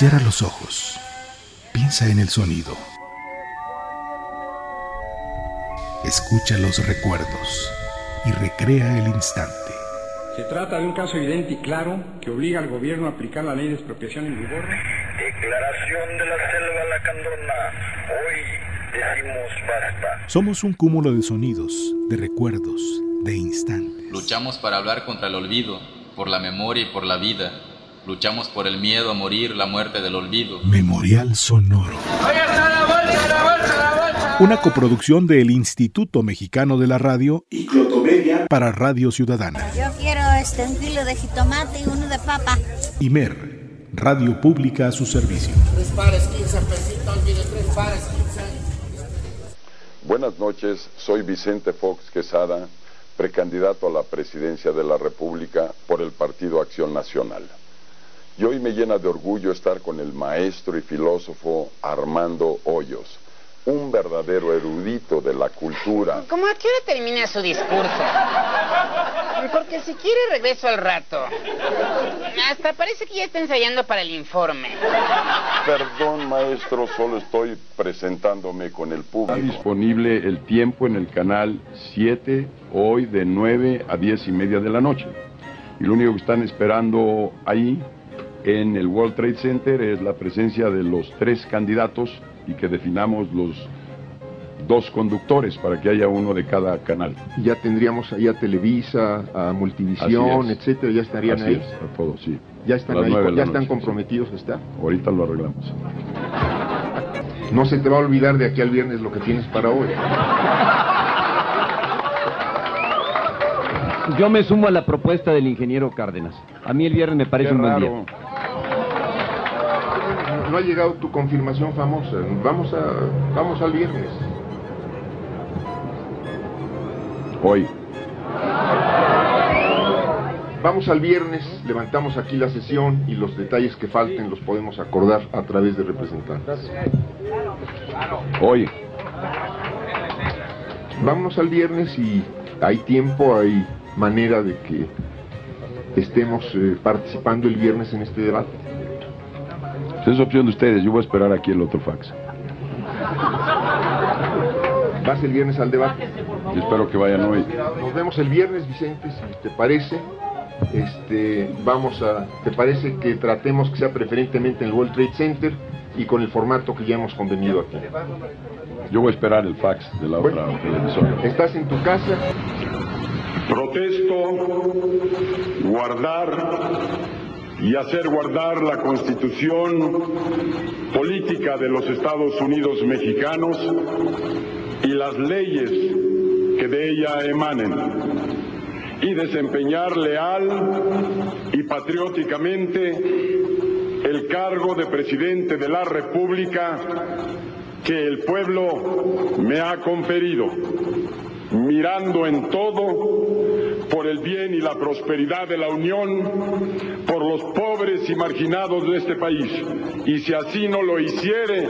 Cierra los ojos. Piensa en el sonido. Escucha los recuerdos y recrea el instante. Se trata de un caso evidente y claro que obliga al gobierno a aplicar la ley de expropiación en vigor. Declaración de la selva lacandona. Hoy decimos basta. Somos un cúmulo de sonidos, de recuerdos, de instantes. Luchamos para hablar contra el olvido, por la memoria y por la vida. Luchamos por el miedo a morir, la muerte del olvido. Memorial Sonoro. Una coproducción del Instituto Mexicano de la Radio y Clotomedia para Radio Ciudadana. Yo quiero este, un kilo de jitomate y uno de papa. Imer, Radio Pública a su servicio. Tres pares, 15 pesitos, mire, tres pares, 15. Buenas noches, soy Vicente Fox Quesada, precandidato a la presidencia de la República por el Partido Acción Nacional. Y hoy me llena de orgullo estar con el maestro y filósofo Armando Hoyos, un verdadero erudito de la cultura. ¿Cómo a qué hora termina su discurso? Porque si quiere regreso al rato. Hasta parece que ya está ensayando para el informe. Perdón, maestro, solo estoy presentándome con el Está público. disponible el tiempo en el canal 7, hoy de 9 a 10 y media de la noche. Y lo único que están esperando ahí, en el World Trade Center, es la presencia de los tres candidatos y que definamos los dos conductores para que haya uno de cada canal. ya tendríamos ahí a Televisa, a Multivisión, etcétera, ya estarían Así ahí. es, a todo, sí. Ya están ahí, ya noche, están sí. comprometidos, ¿está? Ahorita lo arreglamos. No se te va a olvidar de aquí al viernes lo que tienes para hoy. Yo me sumo a la propuesta del ingeniero Cárdenas. A mí el viernes me parece Qué un buen raro. día. No ha llegado tu confirmación famosa. Vamos a, vamos al viernes. Hoy. Vamos al viernes, levantamos aquí la sesión y los detalles que falten los podemos acordar a través de representantes. Hoy. Vámonos al viernes y hay tiempo, hay manera de que estemos eh, participando el viernes en este debate. Esa es opción de ustedes. Yo voy a esperar aquí el otro fax. Vas el viernes al debate. Y espero que vayan hoy. Nos vemos el viernes, Vicente, si te parece. Este, vamos a, ¿te parece que tratemos que sea preferentemente en el World Trade Center y con el formato que ya hemos convenido aquí? Yo voy a esperar el fax de la otra televisora. Estás en tu casa, Protesto guardar y hacer guardar la constitución política de los Estados Unidos mexicanos y las leyes que de ella emanen y desempeñar leal y patrióticamente el cargo de presidente de la República que el pueblo me ha conferido, mirando en todo por el bien y la prosperidad de la Unión, por los pobres y marginados de este país. Y si así no lo hiciere,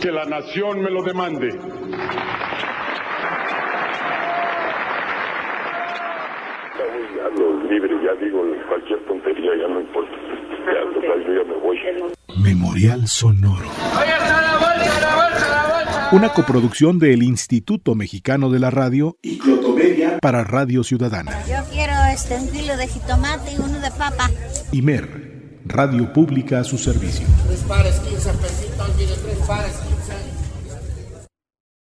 que la nación me lo demande. Ya digo cualquier tontería, ya no importa. Ya, total, yo ya me voy. Memorial Sonoro. Una coproducción del Instituto Mexicano de la Radio y Clotomedia para Radio Ciudadana. Yo quiero este, un kilo de jitomate y uno de papa. Imer, Radio Pública a su servicio. Tres pares, 15 pesitos, mire, tres